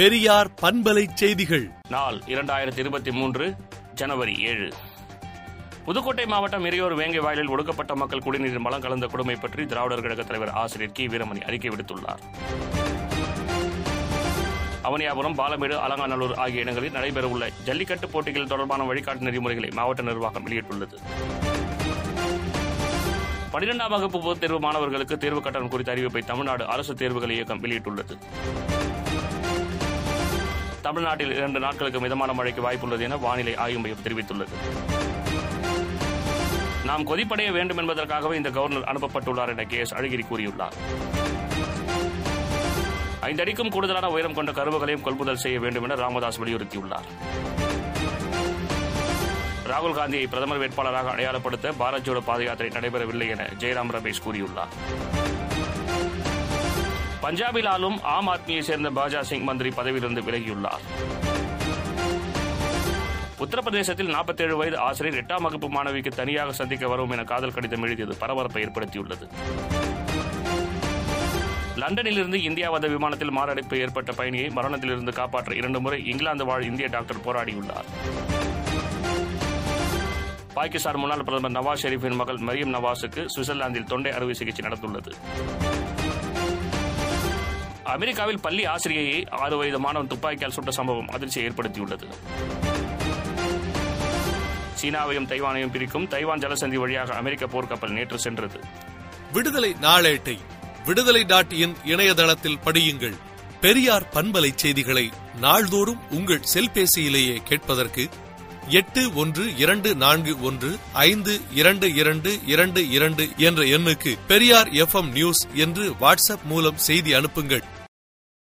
பெரியார் பண்பலை செய்திகள். நாள் இரண்டாயிரத்தி இருபத்தி மூன்று ஜனவரி ஏழு. புதுக்கோட்டை மாவட்டம் இறையோர் வேங்கை வாயிலில் ஒடுக்கப்பட்ட மக்கள் குடிநீரின் மலம் கலந்த கொடுமை பற்றி திராவிடர் கழக தலைவர் ஆசிரியர் கி. வீரமணி அறிக்கை விடுத்துள்ளார். அவனியாபுரம் பாலமேடு அலங்காநல்லூர் ஆகிய இடங்களில் நடைபெறவுள்ள ஜல்லிக்கட்டு போட்டிகள் தொடர்பான வழிகாட்டு நெறிமுறைகளை மாவட்ட நிர்வாகம் வெளியிட்டுள்ளது. பனிரெண்டாம் வகுப்பு பொதுத் தேர்வு மாணவர்களுக்கு தேர்வு கட்டணம் குறித்த அறிவிப்பை தமிழ்நாடு அரசு தேர்வுகள் இயக்கம் வெளியிட்டுள்ளது. தமிழ்நாட்டில் இரண்டு நாட்களுக்கு மிதமான மழைக்கு வாய்ப்புள்ளது என வானிலை ஆய்வு மையம் தெரிவித்துள்ளது. நாம் கொதிப்படைய வேண்டும் என்பதற்காகவே இந்த கவர்னர் அனுப்பப்பட்டுள்ளார் என கே எஸ் அழகிரி கூறியுள்ளார். ஐந்தடிக்கும் கூடுதலான உயரம் கொண்ட கருவுகளையும் கொள்முதல் செய்ய வேண்டும் என ராமதாஸ் வலியுறுத்தியுள்ளார். ராகுல் காந்தியை பிரதமர் வேட்பாளராக அடையாளப்படுத்த பாரத் ஜோடோ பாத யாத்திரை நடைபெறவில்லை என ஜெயராம் ரமேஷ் கூறியுள்ளார். பஞ்சாபில் ஆளும் ஆம் ஆத்மியை சேர்ந்த பாஜா சிங் மந்திரி பதவியிலிருந்து விலகியுள்ளார். உத்தரப்பிரதேசத்தில் 47 வயது ஆசிரியர் எட்டாம் வகுப்பு மாணவிக்கு தனியாக சந்திக்க வரும் என காதல் கடிதம் எழுதியது பரபரப்பை ஏற்படுத்தியுள்ளது. லண்டனிலிருந்து இந்தியா வந்த விமானத்தில் மாரடைப்பு ஏற்பட்ட பயணியை மரணத்திலிருந்து காப்பாற்ற இரண்டு முறை இங்கிலாந்து வாழ் இந்திய டாக்டர் போராடியுள்ளார். பாகிஸ்தான் முன்னாள் பிரதமர் நவாஸ் ஷெரீஃபின் மகள் மரியம் நவாஸுக்கு சுவிட்சர்லாந்தில் தொண்டை அறுவை சிகிச்சை நடந்துள்ளது. அமெரிக்காவில் பள்ளி ஆசிரியையை ஆறு வயது மாணவன் துப்பாக்கியால் சுட்ட சம்பவம் அதிர்ச்சியை ஏற்படுத்தியுள்ளது. சீனாவையும் தைவானையும் பிரிக்கும் தைவான் ஜலசந்தி வழியாக அமெரிக்க போர்க்கப்பல் நேற்று சென்றது. விடுதலை நாளேட்டை விடுதலை டாட் இன் இணையதளத்தில் படியுங்கள். பெரியார் பண்பலை செய்திகளை நாள்தோறும் உங்கள் செல்பேசியிலேயே கேட்பதற்கு எட்டு ஒன்று இரண்டு நான்கு ஒன்று ஐந்து இரண்டு இரண்டு இரண்டு இரண்டு என்ற எண்ணுக்கு பெரியார் எஃப்எம் நியூஸ் என்று வாட்ஸ்அப் மூலம் செய்தி அனுப்புங்கள்.